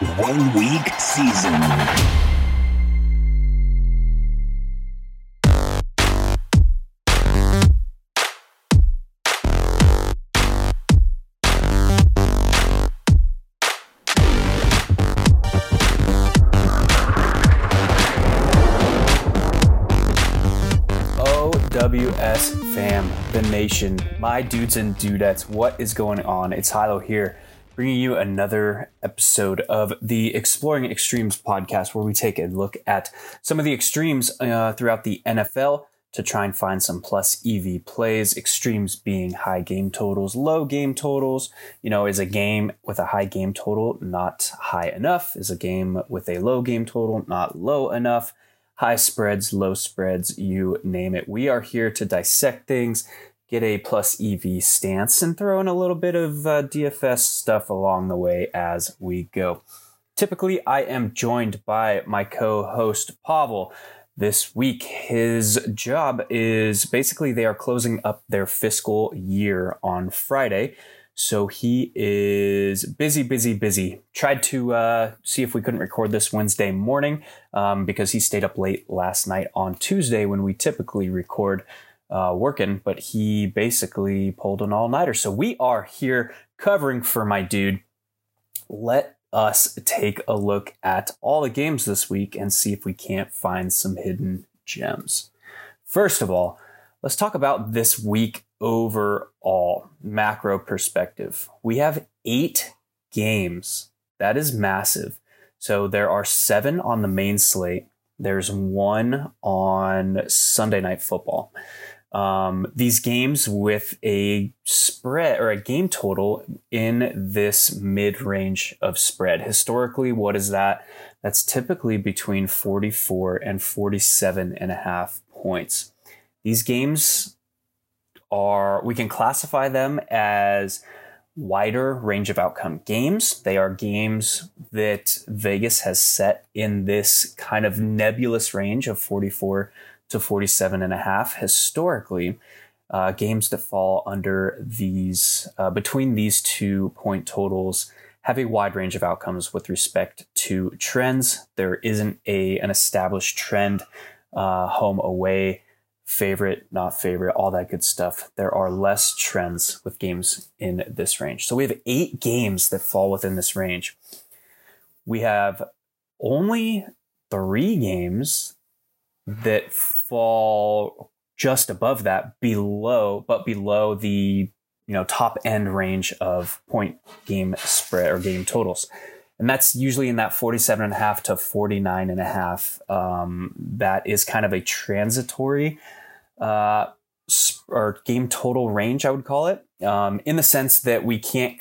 one week season. OWS fam, the nation, my dudes and dudettes, what is going on? It's Hilo here, bringing you another episode of the Exploring Extremes podcast, where we take a look at some of the extremes uh, throughout the NFL to try and find some plus EV plays. Extremes being high game totals, low game totals. You know, is a game with a high game total not high enough? Is a game with a low game total not low enough? high spreads, low spreads, you name it. We are here to dissect things, get a plus EV stance, and throw in a little bit of uh, DFS stuff along the way as we go. Typically, I am joined by my co host, Pavel. This week, his job is basically they are closing up their fiscal year on Friday. So he is busy, busy, busy. Tried to uh, see if we couldn't record this Wednesday morning um, because he stayed up late last night on Tuesday when we typically record uh, working, but he basically pulled an all nighter. So we are here covering for my dude. Let us take a look at all the games this week and see if we can't find some hidden gems. First of all, let's talk about this week overall macro perspective. We have eight games. That is massive. So there are seven on the main slate. There's one on Sunday night football. Um, these games with a spread or a game total in this mid range of spread. Historically, what is that? That's typically between 44 and 47 and a half points. These games are we can classify them as wider range of outcome games. They are games that Vegas has set in this kind of nebulous range of 44 to 47 and a half historically. Uh, games that fall under these, uh, between these two point totals, have a wide range of outcomes with respect to trends. There isn't a an established trend, uh, home away favorite, not favorite, all that good stuff. There are less trends with games in this range. So we have eight games that fall within this range. We have only three games that fall just above that, below, but below the you know top end range of point game spread or game totals. And that's usually in that 47 and a half to 49 and a half. Um, that is kind of a transitory uh, or game total range i would call it um, in the sense that we can't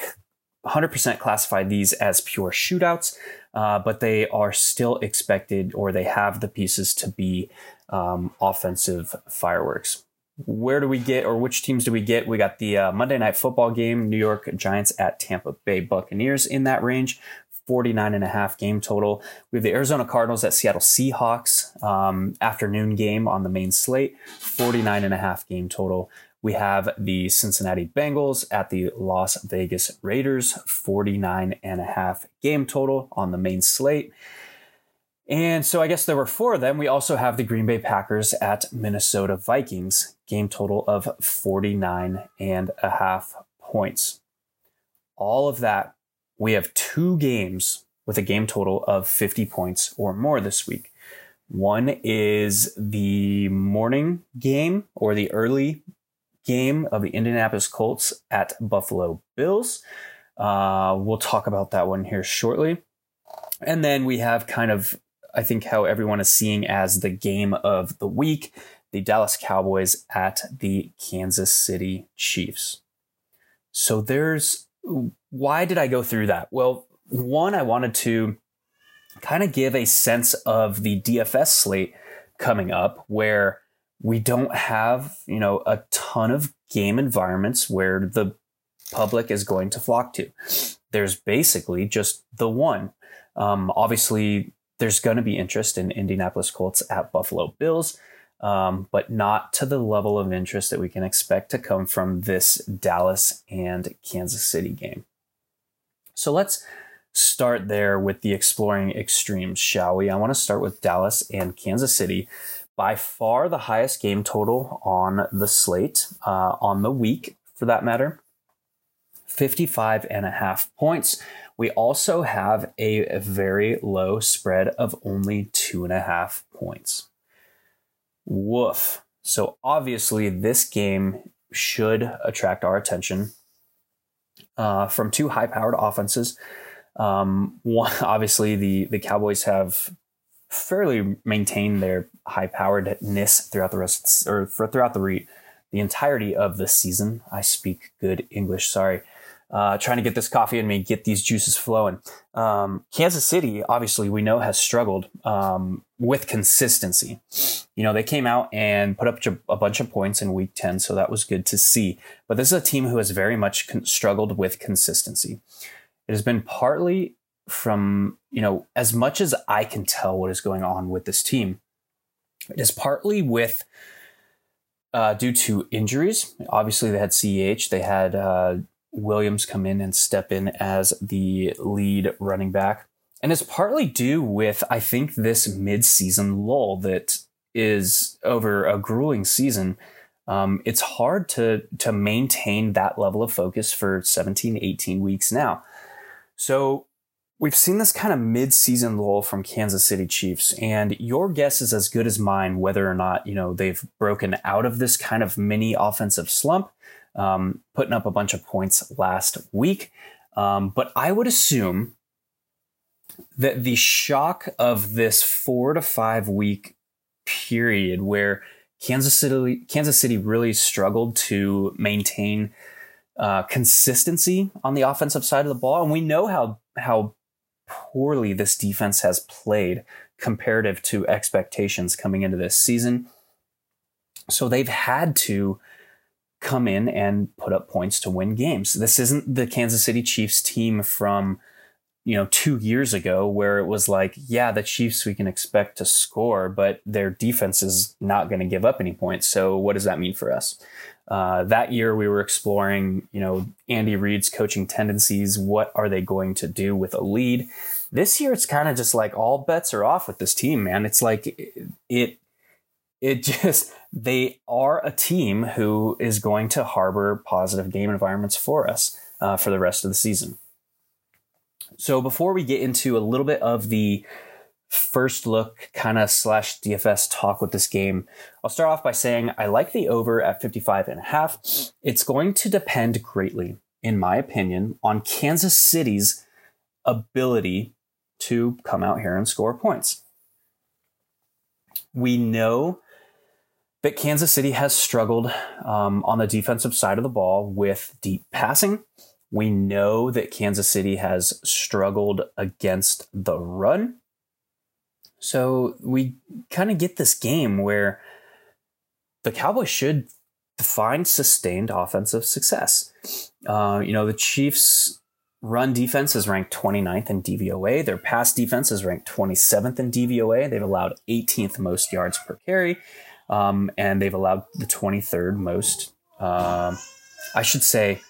100% classify these as pure shootouts uh, but they are still expected or they have the pieces to be um, offensive fireworks where do we get or which teams do we get? We got the uh, Monday night football game, New York Giants at Tampa Bay Buccaneers in that range. 49 and a half game total. We have the Arizona Cardinals at Seattle Seahawks um, afternoon game on the main slate, 49 and a half game total. We have the Cincinnati Bengals at the Las Vegas Raiders, 49 and a half game total on the main slate. And so I guess there were four of them. We also have the Green Bay Packers at Minnesota Vikings, game total of 49 and a half points. All of that we have two games with a game total of 50 points or more this week. One is the morning game or the early game of the Indianapolis Colts at Buffalo Bills. Uh, we'll talk about that one here shortly. And then we have kind of, I think, how everyone is seeing as the game of the week the Dallas Cowboys at the Kansas City Chiefs. So there's why did I go through that? Well, one, I wanted to kind of give a sense of the DFS slate coming up where we don't have, you know, a ton of game environments where the public is going to flock to. There's basically just the one. Um, obviously, there's going to be interest in Indianapolis Colts at Buffalo Bills um, but not to the level of interest that we can expect to come from this Dallas and Kansas City game. So let's start there with the exploring extremes, shall we? I want to start with Dallas and Kansas City. By far the highest game total on the slate, uh, on the week for that matter. 55 and a half points. We also have a very low spread of only two and a half points. Woof. So obviously, this game should attract our attention uh, from two high-powered offenses. Um, one, obviously, the the Cowboys have fairly maintain their high-poweredness throughout the rest or throughout the re, the entirety of the season. I speak good English. Sorry uh, trying to get this coffee in me, get these juices flowing. Um, Kansas City, obviously, we know has struggled um, with consistency. You know, they came out and put up a bunch of points in week 10, so that was good to see. But this is a team who has very much con- struggled with consistency. It has been partly from, you know, as much as I can tell what is going on with this team, it is partly with. Uh, due to injuries, obviously they had CEH, they had uh, Williams come in and step in as the lead running back. And it's partly due with, I think, this mid-season lull that is over a grueling season. Um, it's hard to to maintain that level of focus for 17, 18 weeks now. So we've seen this kind of mid-season lull from Kansas City Chiefs, and your guess is as good as mine whether or not you know they've broken out of this kind of mini offensive slump um, putting up a bunch of points last week. Um, but I would assume that the shock of this four to five week period where Kansas City Kansas City really struggled to maintain uh, consistency on the offensive side of the ball, and we know how how poorly this defense has played comparative to expectations coming into this season. So they've had to come in and put up points to win games. This isn't the Kansas City Chiefs team from you know 2 years ago where it was like, yeah, the Chiefs we can expect to score, but their defense is not going to give up any points. So what does that mean for us? Uh, that year we were exploring, you know, Andy Reid's coaching tendencies. What are they going to do with a lead? This year it's kind of just like all bets are off with this team, man. It's like it, it just they are a team who is going to harbor positive game environments for us uh, for the rest of the season. So before we get into a little bit of the first look kind of slash DFS talk with this game, I'll start off by saying I like the over at 55 and a half. It's going to depend greatly, in my opinion, on Kansas City's ability to come out here and score points. We know that Kansas City has struggled um, on the defensive side of the ball with deep passing. We know that Kansas City has struggled against the run. So we kind of get this game where the Cowboys should find sustained offensive success. Uh, you know, the Chiefs' run defense is ranked 29th in DVOA. Their pass defense is ranked 27th in DVOA. They've allowed 18th most yards per carry um, and they've allowed the 23rd most. Um, I should say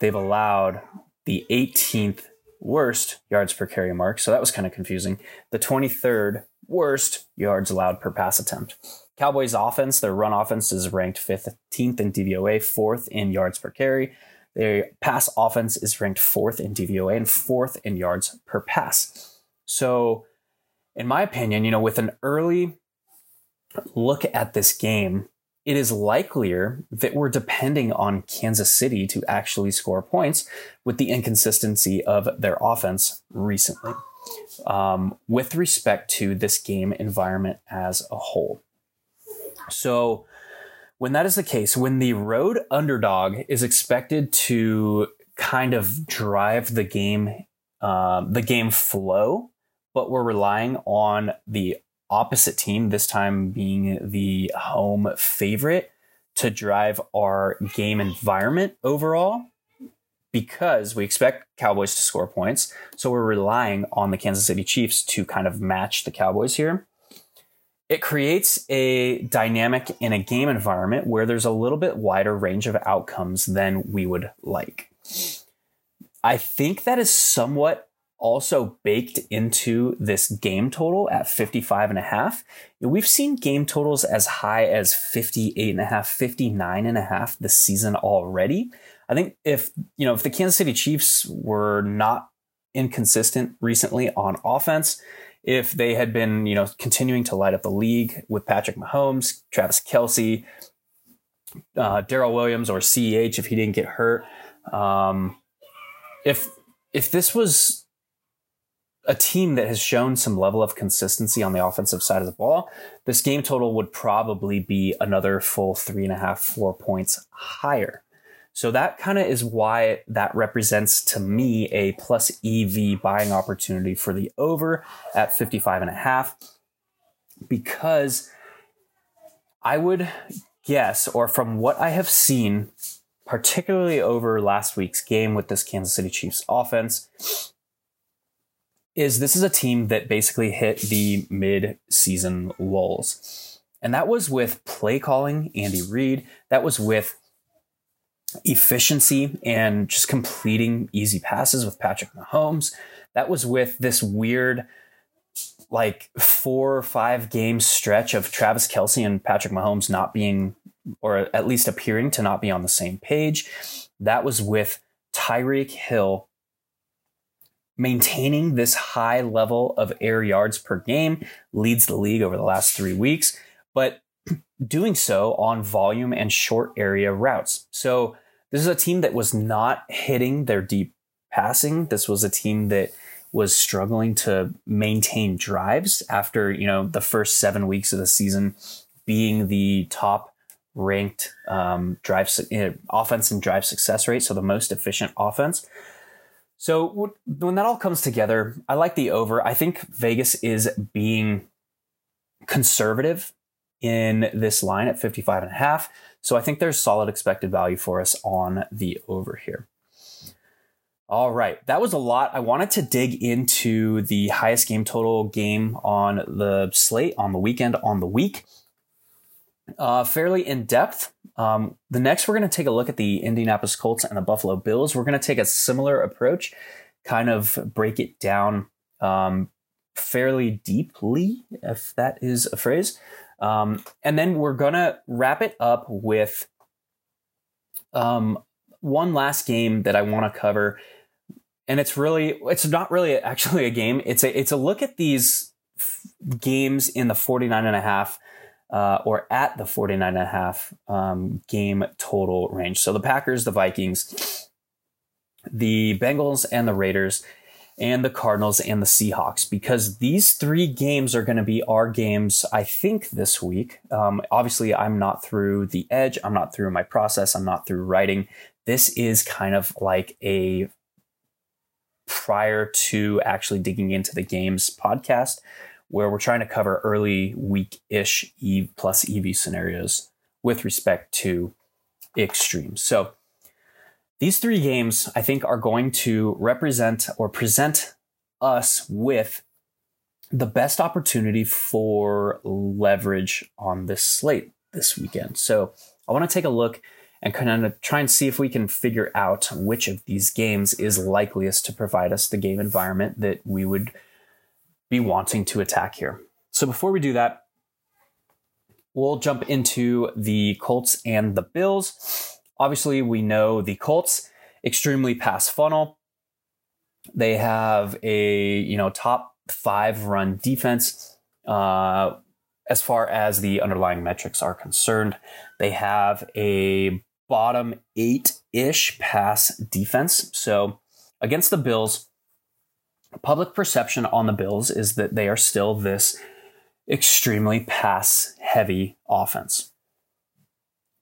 they've allowed the 18th worst yards per carry mark. So that was kind of confusing. The 23rd worst yards allowed per pass attempt. Cowboys offense, their run offense is ranked 15th in DVOA, fourth in yards per carry. Their pass offense is ranked fourth in DVOA and fourth in yards per pass. So, in my opinion, you know, with an early look at this game, it is likelier that we're depending on Kansas City to actually score points with the inconsistency of their offense recently um, with respect to this game environment as a whole. So, when that is the case, when the road underdog is expected to kind of drive the game, uh, the game flow, but we're relying on the opposite team, this time being the home favorite, to drive our game environment overall because we expect Cowboys to score points. So we're relying on the Kansas City Chiefs to kind of match the Cowboys here. It creates a dynamic in a game environment where there's a little bit wider range of outcomes than we would like. I think that is somewhat also baked into this game total at 55 and a half. We've seen game totals as high as 58 and a half, 59 and a half this season already. I think if, you know, if the Kansas City Chiefs were not inconsistent recently on offense, if they had been, you know, continuing to light up the league with Patrick Mahomes, Travis Kelce, uh, Darrel Williams, or CEH if he didn't get hurt, um, if if this was a team that has shown some level of consistency on the offensive side of the ball, this game total would probably be another full three and a half, four points higher. So that kind of is why that represents to me a plus EV buying opportunity for the over at 55 and a half because I would guess, or from what I have seen, particularly over last week's game with this Kansas City Chiefs offense, is this is a team that basically hit the mid-season lulls. And that was with play calling Andy Reid. That was with efficiency and just completing easy passes with Patrick Mahomes. That was with this weird, like four or five game stretch of Travis Kelce and Patrick Mahomes not being, or at least appearing to not be on the same page. That was with Tyreek Hill maintaining this high level of air yards per game, leads the league over the last three weeks, but doing so on volume and short area routes. So this is a team that was not hitting their deep passing. This was a team that was struggling to maintain drives after, you know, the first seven weeks of the season being the top ranked um, drive uh, offense and drive success rate, so the most efficient offense. So when that all comes together, I like the over. I think Vegas is being conservative in this line at 55 and a half. So I think there's solid expected value for us on the over here. All right, that was a lot. I wanted to dig into the highest game total game on the slate on the weekend on the week. Uh, fairly in depth. Um, the next, we're going to take a look at the Indianapolis Colts and the Buffalo Bills. We're going to take a similar approach, kind of break it down um, fairly deeply, if that is a phrase. Um, and then we're going to wrap it up with um, one last game that I want to cover. And it's really, it's not really actually a game. It's a, it's a look at these games in the 49 and a half uh, or at the 49 and a half um, game total range. So the Packers, the Vikings, the Bengals, and the Raiders, and the Cardinals and the Seahawks, because these three games are going to be our games, I think, this week. Um, obviously, I'm not through the edge, I'm not through my process, I'm not through writing. This is kind of like a prior to actually digging into the games podcast where we're trying to cover early week-ish E plus EV scenarios with respect to extremes. So these three games, I think, are going to represent or present us with the best opportunity for leverage on this slate this weekend. So I want to take a look and kind of try and see if we can figure out which of these games is likeliest to provide us the game environment that we would be wanting to attack here. So before we do that, we'll jump into the Colts and the Bills. Obviously, we know the Colts extremely pass funnel. They have a you know top five run defense uh, as far as the underlying metrics are concerned. They have a bottom eight ish pass defense. So against the Bills, public perception on the Bills is that they are still this extremely pass heavy offense.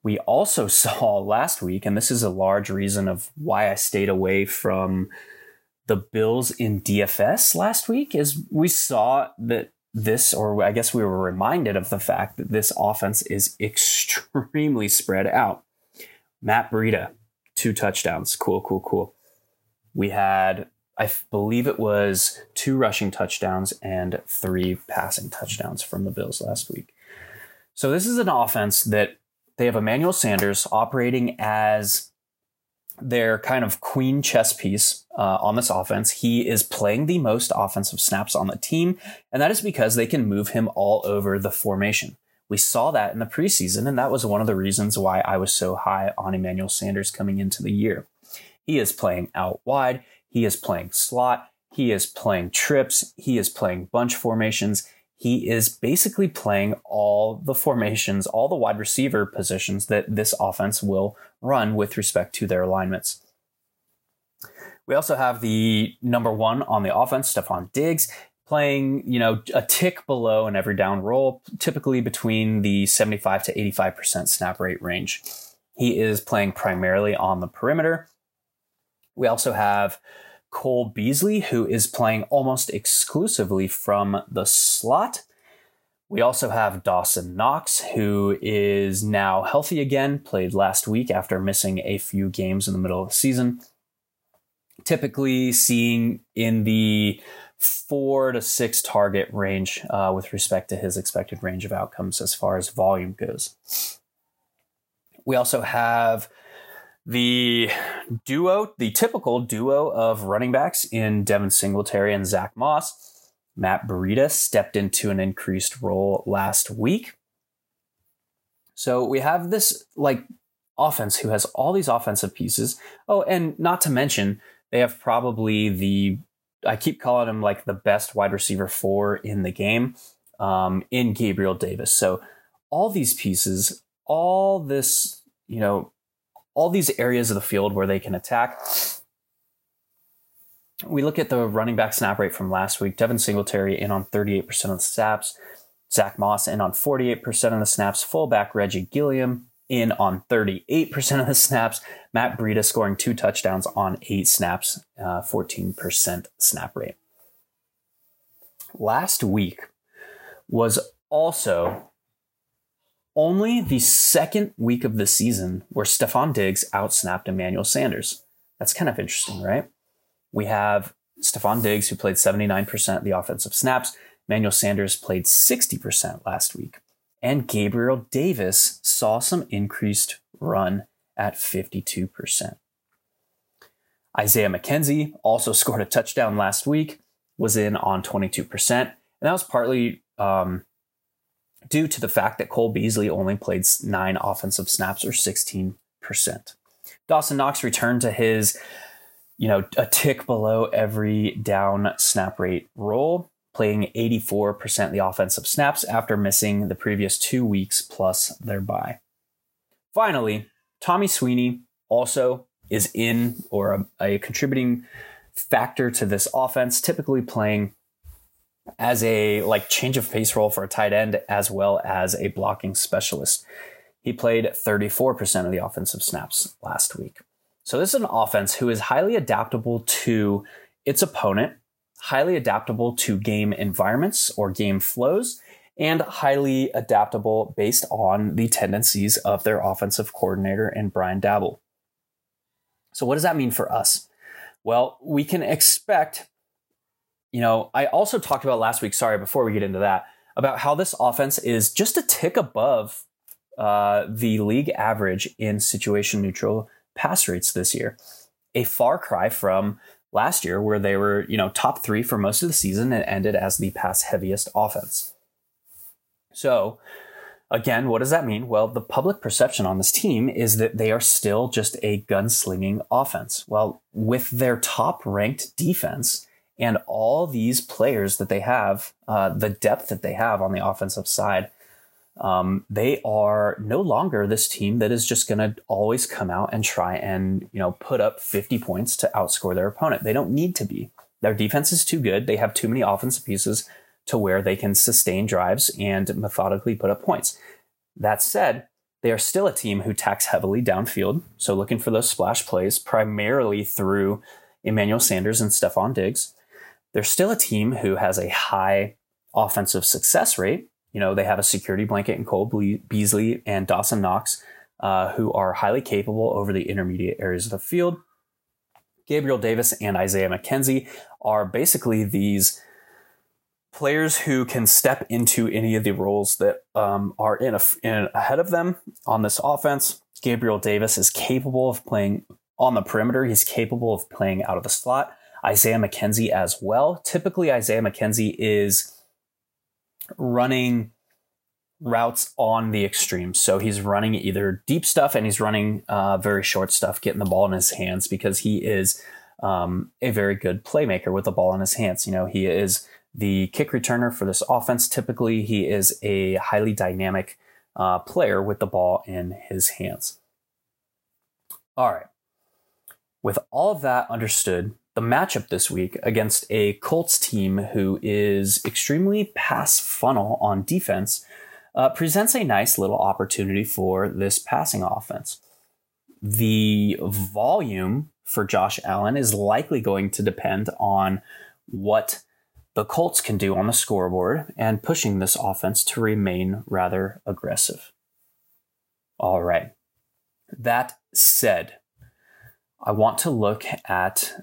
We also saw last week, and this is a large reason of why I stayed away from the Bills in DFS last week, is we saw that this, or I guess we were reminded of the fact that this offense is extremely spread out. Matt Breida, two touchdowns. Cool, cool, cool. We had I believe it was two rushing touchdowns and three passing touchdowns from the Bills last week. So this is an offense that they have Emmanuel Sanders operating as their kind of queen chess piece uh, on this offense. He is playing the most offensive snaps on the team, and that is because they can move him all over the formation. We saw that in the preseason, and that was one of the reasons why I was so high on Emmanuel Sanders coming into the year. He is playing out wide, he is playing slot, he is playing trips, he is playing bunch formations. He is basically playing all the formations, all the wide receiver positions that this offense will run with respect to their alignments. We also have the number one on the offense, Stefon Diggs, playing, you know, a tick below an every down role, typically between the 75 to 85% snap rate range. He is playing primarily on the perimeter. We also have Cole Beasley, who is playing almost exclusively from the slot. We also have Dawson Knox, who is now healthy again, played last week after missing a few games in the middle of the season. Typically seeing in the four to six target range uh, with respect to his expected range of outcomes as far as volume goes. We also have the duo, the typical duo of running backs in Devin Singletary and Zach Moss. Matt Breida stepped into an increased role last week. So we have this like offense who has all these offensive pieces. Oh, and not to mention, they have probably the I keep calling him like the best wide receiver four in the game um, in Gabriel Davis. So all these pieces, all this, you know, all these areas of the field where they can attack. We look at the running back snap rate from last week. Devin Singletary in on 38% of the snaps. Zach Moss in on 48% of the snaps. Fullback Reggie Gilliam in on 38% of the snaps. Matt Breida scoring two touchdowns on eight snaps, uh, 14% snap rate. Last week was also only the second week of the season where Stefon Diggs outsnapped Emmanuel Sanders. That's kind of interesting, right? We have Stefon Diggs, who played 79% of the offensive snaps. Emmanuel Sanders played 60% last week and Gabriel Davis saw some increased run at 52%. Isaiah McKenzie also scored a touchdown last week, was in on 22%, and that was partly um, due to the fact that Cole Beasley only played nine offensive snaps or 16%. Dawson Knox returned to his, you know, a tick below every down snap rate role playing 84% of the offensive snaps after missing the previous two weeks plus their bye. Finally, Tommy Sweeney also is in or a, a contributing factor to this offense, typically playing as a like change of pace role for a tight end as well as a blocking specialist. He played 34% of the offensive snaps last week. So this is an offense who is highly adaptable to its opponent highly adaptable to game environments or game flows, and highly adaptable based on the tendencies of their offensive coordinator and Brian Daboll. So, what does that mean for us? Well, we can expect, you know, I also talked about last week, sorry, before we get into that, about how this offense is just a tick above uh, the league average in situation neutral pass rates this year. A far cry from last year, where they were, you know, top three for most of the season and ended as the pass heaviest offense. So, again, what does that mean? Well, the public perception on this team is that they are still just a gunslinging offense. Well, with their top ranked defense and all these players that they have, uh, the depth that they have on the offensive side, um, they are no longer this team that is just going to always come out and try and you know put up 50 points to outscore their opponent. They don't need to be. Their defense is too good. They have too many offensive pieces to where they can sustain drives and methodically put up points. That said, they are still a team who tax heavily downfield, so looking for those splash plays primarily through Emmanuel Sanders and Stefon Diggs. They're still a team who has a high offensive success rate, you know, they have a security blanket in Cole Beasley and Dawson Knox, uh, who are highly capable over the intermediate areas of the field. Gabriel Davis and Isaiah McKenzie are basically these players who can step into any of the roles that um, are in, a, in ahead of them on this offense. Gabriel Davis is capable of playing On the perimeter, he's capable of playing out of the slot. Isaiah McKenzie as well. Typically, Isaiah McKenzie is running routes on the extreme. So he's running either deep stuff and he's running uh, very short stuff, getting the ball in his hands because he is um, a very good playmaker with the ball in his hands. You know, he is the kick returner for this offense. Typically, he is a highly dynamic uh, player with the ball in his hands. All right. With all of that understood, the matchup this week against a Colts team who is extremely pass funnel on defense uh, presents a nice little opportunity for this passing offense. The volume for Josh Allen is likely going to depend on what the Colts can do on the scoreboard and pushing this offense to remain rather aggressive. All right. That said, I want to look at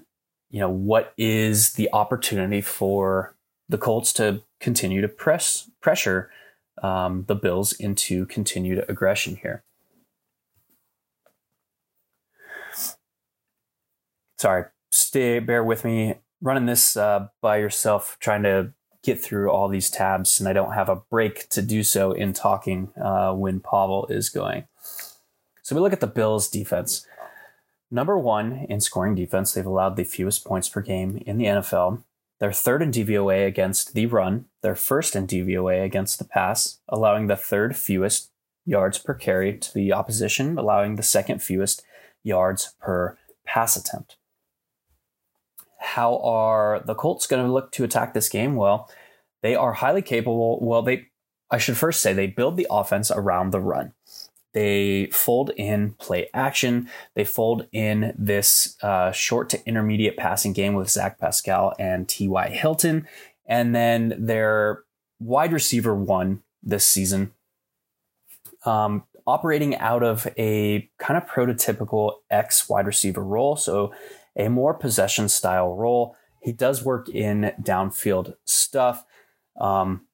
you know what is the opportunity for the Colts to continue to press pressure um, the Bills into continued aggression here. Sorry, stay, bear with me. Running this uh, by yourself, trying to get through all these tabs, and I don't have a break to do so in talking uh, when Pavel is going. So we look at the Bills' defense. Number one in scoring defense, they've allowed the fewest points per game in the NFL. They're third in DVOA against the run. They're first in DVOA against the pass, allowing the third fewest yards per carry to the opposition, allowing the second fewest yards per pass attempt. How are the Colts going to look to attack this game? Well, they are highly capable. Well, they I should first say they build the offense around the run. They fold in play action. They fold in this uh, short to intermediate passing game with Zach Pascal and T.Y. Hilton. And then their wide receiver one this season, um, operating out of a kind of prototypical X wide receiver role. So a more possession style role. He does work in downfield stuff. Um,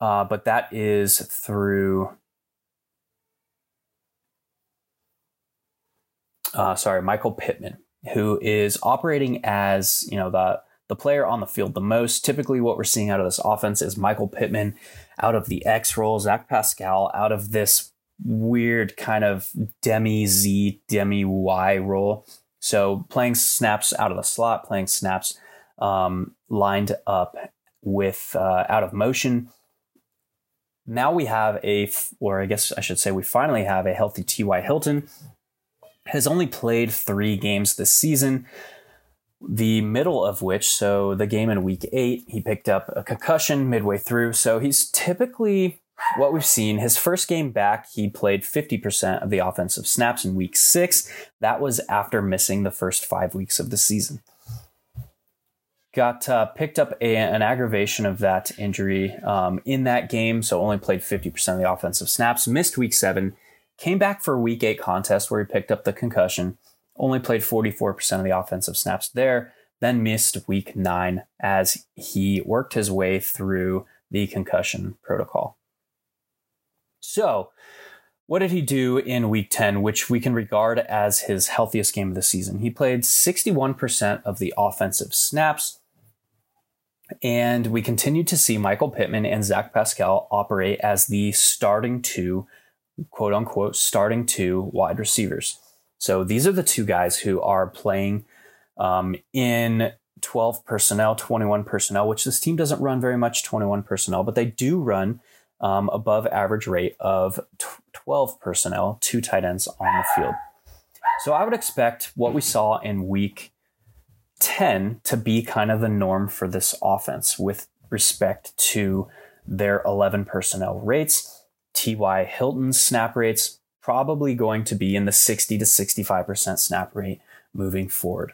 uh, but that is through uh, sorry, Michael Pittman, who is operating as you know the the player on the field the most. Typically, what we're seeing out of this offense is Michael Pittman out of the X role, Zach Pascal out of this weird kind of demi Z, demi Y role. So playing snaps out of the slot, playing snaps um, lined up with uh, out of motion. Now we have a, or I guess I should say, we finally have a healthy T.Y. Hilton has only played three games this season. The middle of which, so the game in week eight, he picked up a concussion midway through. So he's typically what we've seen. His first game back, he played 50% of the offensive snaps in week six. That was after missing the first five weeks of the season. Got uh, picked up a, an aggravation of that injury um, in that game, so only played 50% of the offensive snaps. Missed week seven, Came back for week eight contest where he picked up the concussion, only played 44% of the offensive snaps there, then missed week nine as he worked his way through the concussion protocol. So, what did he do in week 10, which we can regard as his healthiest game of the season? He played 61% of the offensive snaps. And we continue to see Michael Pittman and Zach Pascal operate as the starting two quote unquote starting two wide receivers. So these are the two guys who are playing um, in 12 personnel, 21 personnel, which this team doesn't run very much 21 personnel, but they do run um, above average rate of 12 personnel, two tight ends on the field. So I would expect what we saw in week 10 to be kind of the norm for this offense with respect to their 11 personnel rates T.Y. Hilton's snap rates probably going to be in the 60 to 65% snap rate moving forward.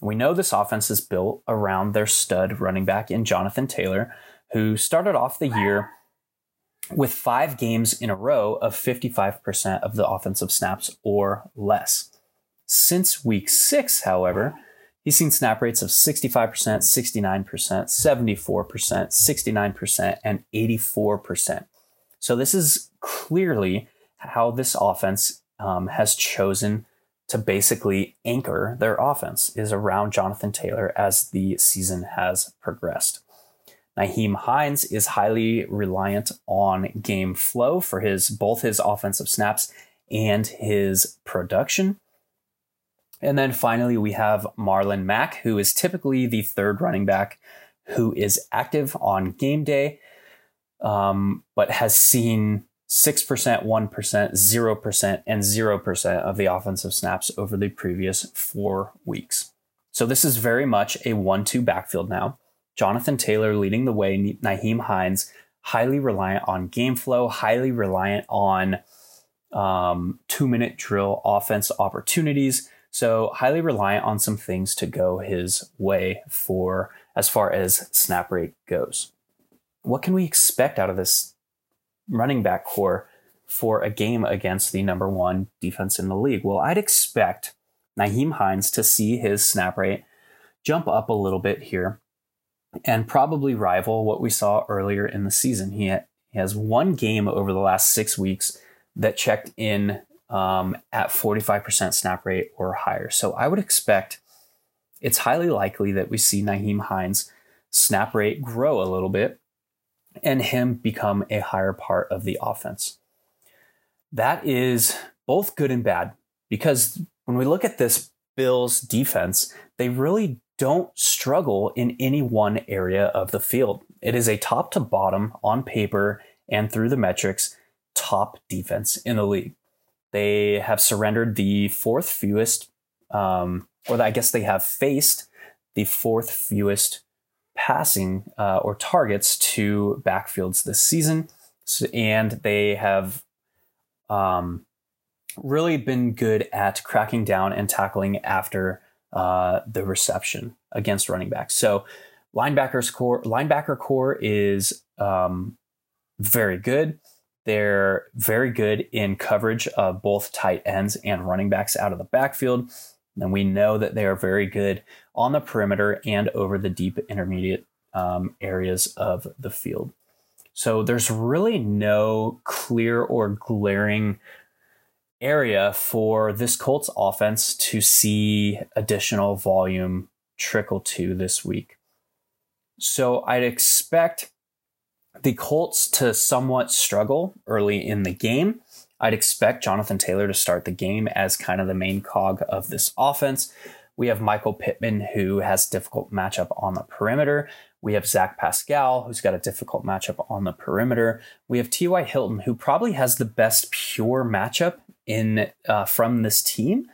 We know this offense is built around their stud running back in Jonathan Taylor, who started off the year with five games in a row of 55% of the offensive snaps or less. Since week six, however, he's seen snap rates of 65%, 69%, 74%, 69%, and 84%. So this is clearly how this offense um, has chosen to basically anchor their offense is around Jonathan Taylor as the season has progressed. Nyheim Hines is highly reliant on game flow for his both his offensive snaps and his production. And then finally, we have Marlon Mack, who is typically the third running back who is active on game day, um, but has seen 6%, 1%, 0%, and 0% of the offensive snaps over the previous four weeks. So this is very much a one two backfield now. Jonathan Taylor leading the way, Nyheim Hines, highly reliant on game flow, highly reliant on um, two minute drill offense opportunities. So, highly reliant on some things to go his way for as far as snap rate goes. What can we expect out of this running back corps for a game against the number one defense in the league? Well, I'd expect Nyheim Hines to see his snap rate jump up a little bit here and probably rival what we saw earlier in the season. He, has one game over the last six weeks that checked in um, at 45% snap rate or higher. So I would expect it's highly likely that we see Nyheim Hines' snap rate grow a little bit and him become a higher part of the offense. That is both good and bad because when we look at this Bills defense, they really don't struggle in any one area of the field. It is a top to bottom on paper and through the metrics top defense in the league. They have surrendered the fourth fewest, um, or I guess they have faced the fourth fewest passing uh, or targets to backfields this season. So, and they have um, really been good at cracking down and tackling after uh, the reception against running backs. So linebackers corps linebacker corps is um, very good. They're very good in coverage of both tight ends and running backs out of the backfield. And we know that they are very good on the perimeter and over the deep intermediate um, areas of the field. So there's really no clear or glaring area for this Colts offense to see additional volume trickle to this week. So I'd expect the Colts to somewhat struggle early in the game. I'd expect Jonathan Taylor to start the game as kind of the main cog of this offense. We have Michael Pittman, who has difficult matchup on the perimeter. We have Zach Pascal, who's got a difficult matchup on the perimeter. We have T.Y. Hilton, who probably has the best pure matchup in uh, from this team.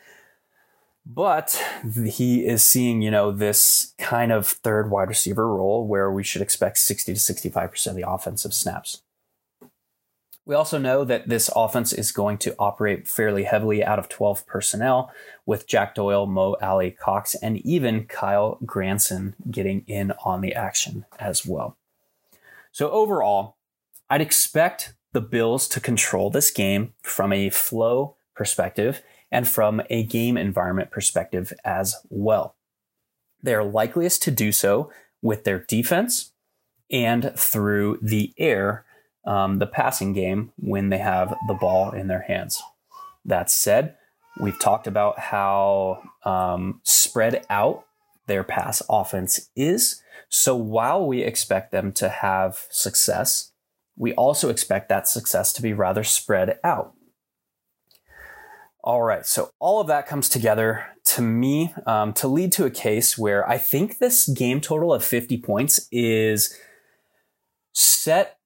But he is seeing, you know, this kind of third wide receiver role where we should expect 60 to 65% of the offensive snaps. We also know that this offense is going to operate fairly heavily out of 12 personnel with Jack Doyle, Mo Alie-Cox, and even Kylen Granson getting in on the action as well. So overall, I'd expect the Bills to control this game from a flow perspective and from a game environment perspective as well. They are likeliest to do so with their defense and through the air, um, the passing game, when they have the ball in their hands. That said, we've talked about how um, spread out their pass offense is. So while we expect them to have success, we also expect that success to be rather spread out. All right, so all of that comes together to me um, to lead to a case where I think this game total of 50 points is set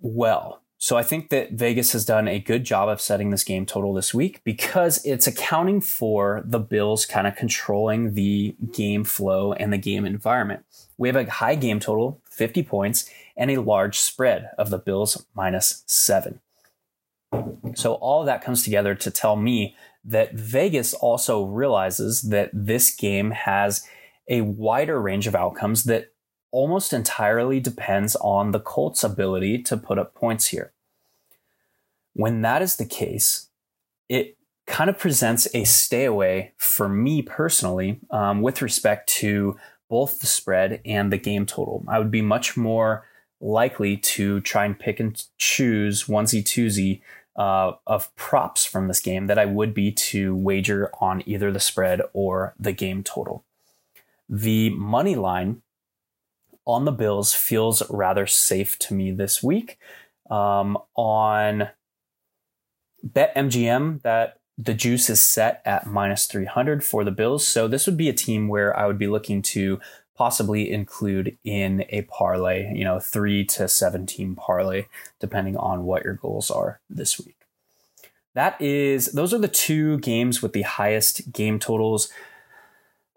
well. So I think that Vegas has done a good job of setting this game total this week because it's accounting for the Bills kind of controlling the game flow and the game environment. We have a high game total, 50 points, and a large spread of the Bills minus seven. So all of that comes together to tell me that Vegas also realizes that this game has a wider range of outcomes that almost entirely depends on the Colts' ability to put up points here. When that is the case, it kind of presents a stay away for me personally um, with respect to both the spread and the game total. I would be much more likely to try and pick and choose onesie twosie uh, of props from this game that I would be to wager on either the spread or the game total. The money line on the Bills feels rather safe to me this week. Um, on BetMGM, that the juice is set at minus 300 for the Bills. So this would be a team where I would be looking to possibly include in a parlay, you know, three to 17 parlay, depending on what your goals are this week. That is, those are the two games with the highest game totals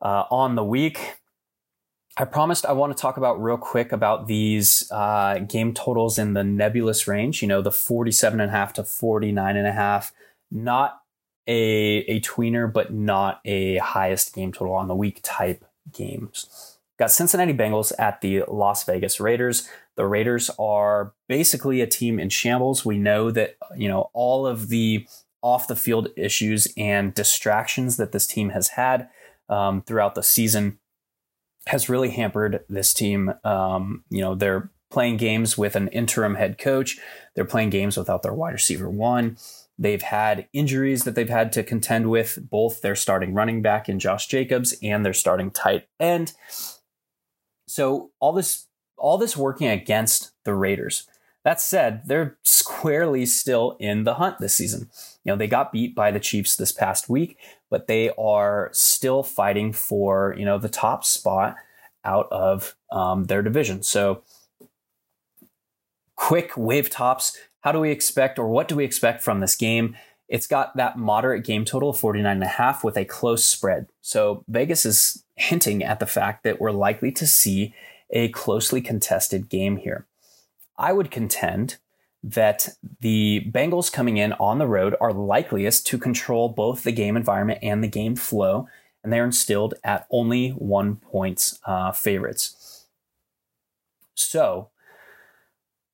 uh, on the week. I promised I want to talk about real quick about these uh, game totals in the nebulous range, you know, the 47 and a half to 49 and a half. Not a, a tweener, but not a highest game total on the week type games. Got Cincinnati Bengals at the Las Vegas Raiders. The Raiders are basically a team in shambles. We know that, you know, all of the off the field issues and distractions that this team has had um, throughout the season has really hampered this team. Um, you know, they're playing games with an interim head coach, they're playing games without their wide receiver one. They've had injuries that they've had to contend with, both their starting running back in Josh Jacobs and their starting tight end. So all this all this working against the Raiders. That said, they're squarely still in the hunt this season. You know, they got beat by the Chiefs this past week, but they are still fighting for, you know, the top spot out of um, their division. So quick wave tops. How do we expect or what do we expect from this game? It's got that moderate game total of 49 and a half with a close spread. So Vegas is hinting at the fact that we're likely to see a closely contested game here. I would contend that the Bengals coming in on the road are likeliest to control both the game environment and the game flow, and they're instilled at only one points uh, favorites. So,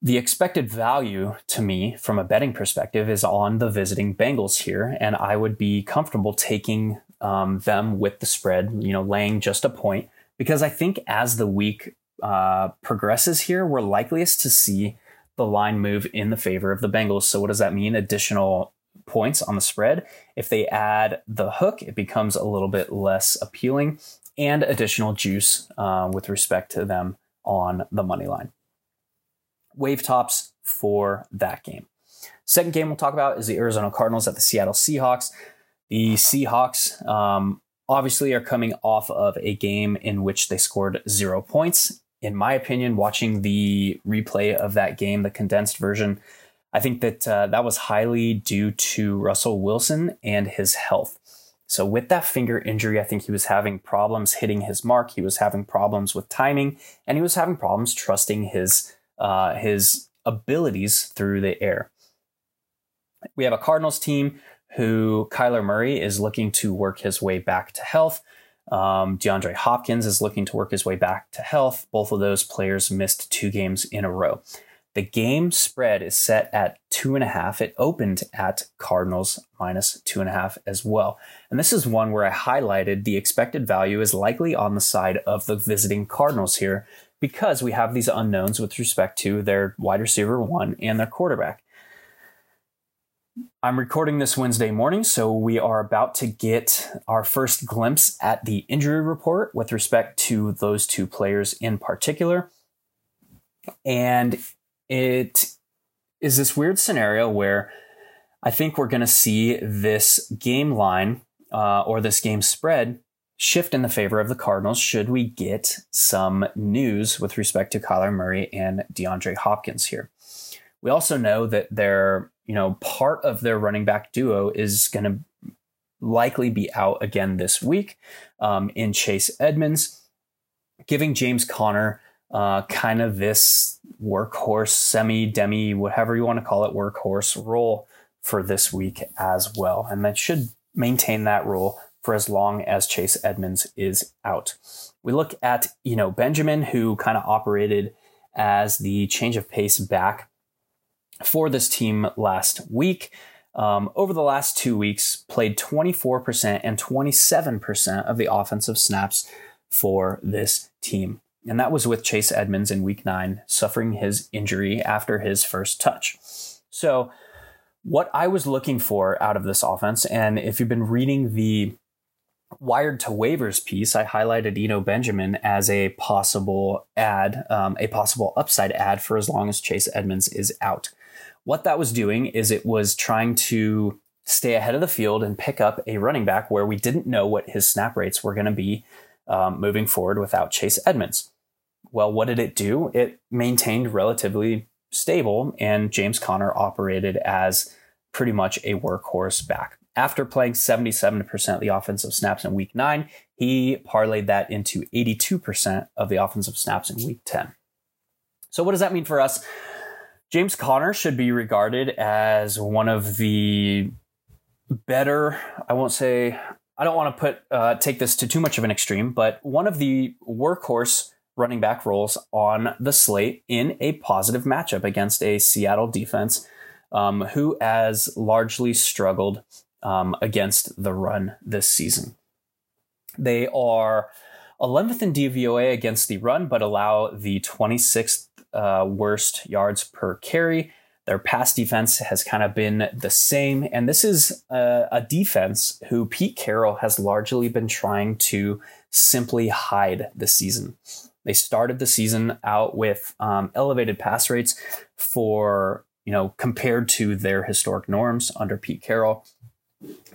the expected value to me from a betting perspective is on the visiting Bengals here, and I would be comfortable taking um, them with the spread, you know, laying just a point, because I think as the week uh, progresses here, we're likeliest to see the line move in the favor of the Bengals. So, what does that mean? Additional points on the spread. If they add the hook, it becomes a little bit less appealing, and additional juice uh, with respect to them on the money line wave tops for that game. Second game we'll talk about is the Arizona Cardinals at the Seattle Seahawks. The Seahawks um, obviously are coming off of a game in which they scored zero points. In my opinion, watching the replay of that game, the condensed version, I think that uh, that was highly due to Russell Wilson and his health. So, with that finger injury, I think he was having problems hitting his mark. He was having problems with timing, and he was having problems trusting his uh, his abilities through the air. We have a Cardinals team who Kyler Murray is looking to work his way back to health. Um, DeAndre Hopkins is looking to work his way back to health. Both of those players missed two games in a row. The game spread is set at two and a half. It opened at Cardinals minus two and a half as well. And this is one where I highlighted the expected value is likely on the side of the visiting Cardinals here because we have these unknowns with respect to their wide receiver one and their quarterback. I'm recording this Wednesday morning, so we are about to get our first glimpse at the injury report with respect to those two players in particular. And it is this weird scenario where I think we're going to see this game line uh, or this game spread shift in the favor of the Cardinals should we get some news with respect to Kyler Murray and DeAndre Hopkins here. We also know that their, you know, part of their running back duo is going to likely be out again this week um, in Chase Edmonds, giving James Conner uh, kind of this workhorse, semi demi, whatever you want to call it, workhorse role for this week as well. And that should maintain that role for as long as Chase Edmonds is out. We look at, you know, Benjamin, who kind of operated as the change of pace back for this team last week. Um, over the last two weeks, played 24% and 27% of the offensive snaps for this team. And that was with Chase Edmonds in week nine, suffering his injury after his first touch. So, what I was looking for out of this offense, and if you've been reading the Wired to Waivers piece, I highlighted Eno Benjamin as a possible add, um, a possible upside add for as long as Chase Edmonds is out. What that was doing is it was trying to stay ahead of the field and pick up a running back where we didn't know what his snap rates were going to be um, moving forward without Chase Edmonds. Well, what did it do? It maintained relatively stable, and James Conner operated as pretty much a workhorse back. After playing 77% of the offensive snaps in week nine, he parlayed that into 82% of the offensive snaps in week 10. So, what does that mean for us? James Conner should be regarded as one of the better, I won't say, I don't want to put uh, take this to too much of an extreme, but one of the workhorse running back roles on the slate in a positive matchup against a Seattle defense um, who has largely struggled um, against the run this season. They are 11th in DVOA against the run, but allow the 26th uh, worst yards per carry. Their pass defense has kind of been the same. And this is a, a defense who Pete Carroll has largely been trying to simply hide this season. They started the season out with um, elevated pass rates for, you know, compared to their historic norms under Pete Carroll.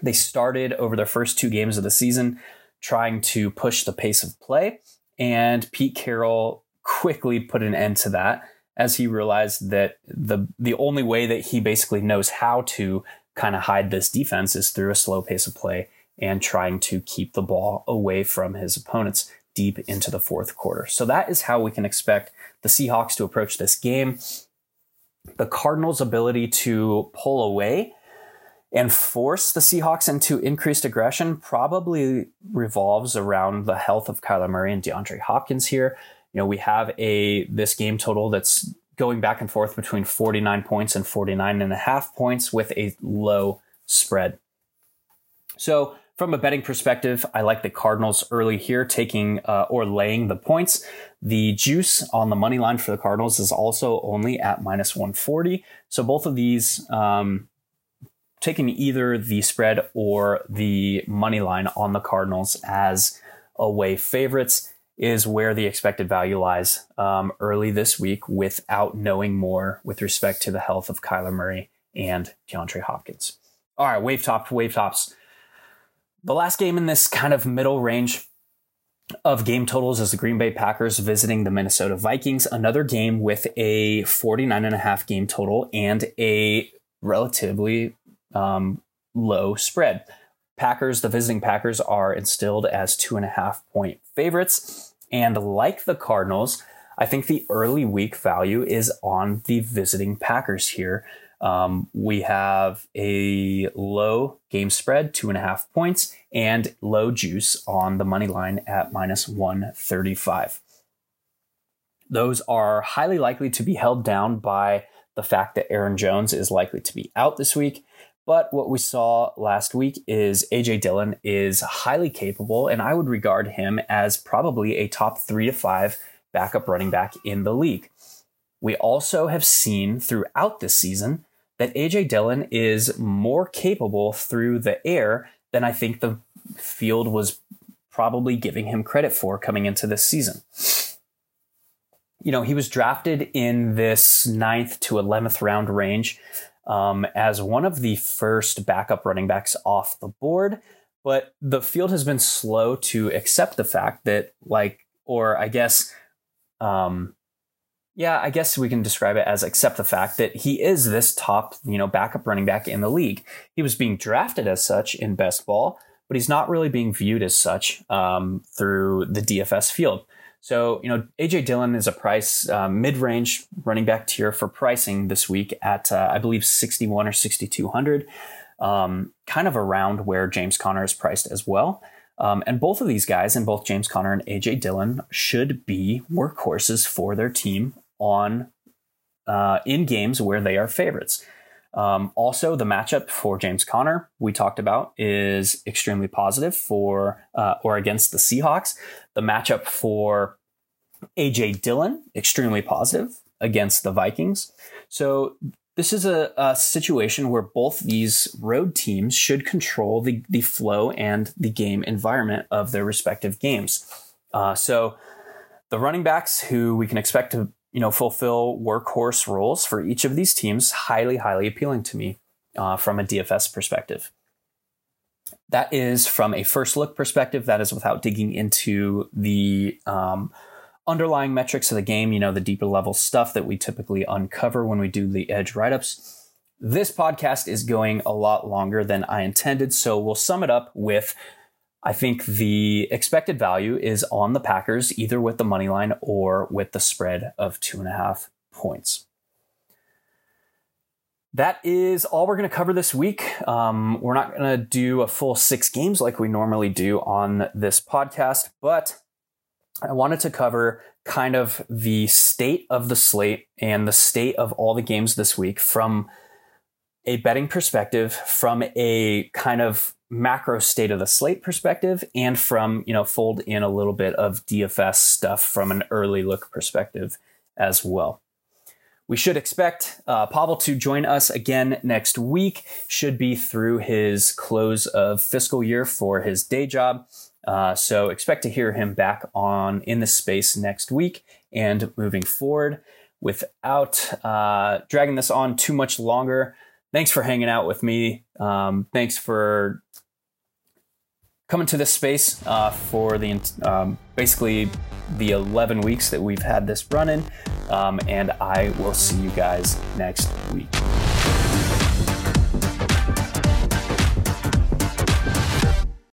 They started over their first two games of the season trying to push the pace of play, and Pete Carroll quickly put an end to that as he realized that the the only way that he basically knows how to kind of hide this defense is through a slow pace of play and trying to keep the ball away from his opponents deep into the fourth quarter. So that is how we can expect the Seahawks to approach this game. The Cardinals' ability to pull away and force the Seahawks into increased aggression probably revolves around the health of Kyler Murray and DeAndre Hopkins here. You know, we have a this game total that's going back and forth between 49 points and 49 and a half points with a low spread. So, from a betting perspective, I like the Cardinals early here, taking uh, or laying the points. The juice on the money line for the Cardinals is also only at minus 140. So both of these um, taking either the spread or the money line on the Cardinals as away favorites is where the expected value lies um, early this week without knowing more with respect to the health of Kyler Murray and DeAndre Hopkins. All right, wave top, wave tops. The last game in this kind of middle range of game totals is the Green Bay Packers visiting the Minnesota Vikings. Another game with a 49 and a half game total and a relatively um, low spread. Packers, the visiting Packers, are instilled as two and a half point favorites. And like the Cardinals, I think the early week value is on the visiting Packers here. Um, we have a low game spread, two and a half points, and low juice on the money line at minus 135. Those are highly likely to be held down by the fact that Aaron Jones is likely to be out this week but what we saw last week is AJ Dillon is highly capable, and I would regard him as probably a top three to five backup running back in the league. We also have seen throughout this season that AJ Dillon is more capable through the air than I think the field was probably giving him credit for coming into this season. You know, he was drafted in this ninth to 11th round range um, as one of the first backup running backs off the board. But the field has been slow to accept the fact that, like, or I guess, um, yeah, I guess we can describe it as accept the fact that he is this top, you know, backup running back in the league. He was being drafted as such in best ball, but he's not really being viewed as such um, through the DFS field. So, you know, AJ Dillon is a price uh, mid range running back tier for pricing this week at, uh, I believe, 61 or 6,200, um, kind of around where James Conner is priced as well. Um, and both of these guys, and both James Conner and AJ Dillon, should be workhorses for their team on uh, in games where they are favorites. Um, also, the matchup for James Conner we talked about is extremely positive for uh, or against the Seahawks. The matchup for AJ Dillon extremely positive against the Vikings. So this is a, a, situation where both these road teams should control the, the flow and the game environment of their respective games. Uh, so the running backs who we can expect to you know fulfill workhorse roles for each of these teams highly highly appealing to me uh, from a DFS perspective. That is from a first look perspective. That is without digging into the um, underlying metrics of the game, you know, the deeper level stuff that we typically uncover when we do the edge write ups. This podcast is going a lot longer than I intended, so we'll sum it up with I think the expected value is on the Packers, either with the money line or with the spread of two and a half points. That is all we're going to cover this week. Um, we're not going to do a full six games like we normally do on this podcast, but I wanted to cover kind of the state of the slate and the state of all the games this week from a betting perspective, from a kind of macro state of the slate perspective, and from, you know, fold in a little bit of DFS stuff from an early look perspective as well. We should expect uh, Pavel to join us again next week. Should be through his close of fiscal year for his day job. Uh, so expect to hear him back on in the space next week and moving forward. Without uh, dragging this on too much longer, thanks for hanging out with me. Um, thanks for coming to this space uh, for the um, basically the 11 weeks that we've had this running. Um, and I will see you guys next week.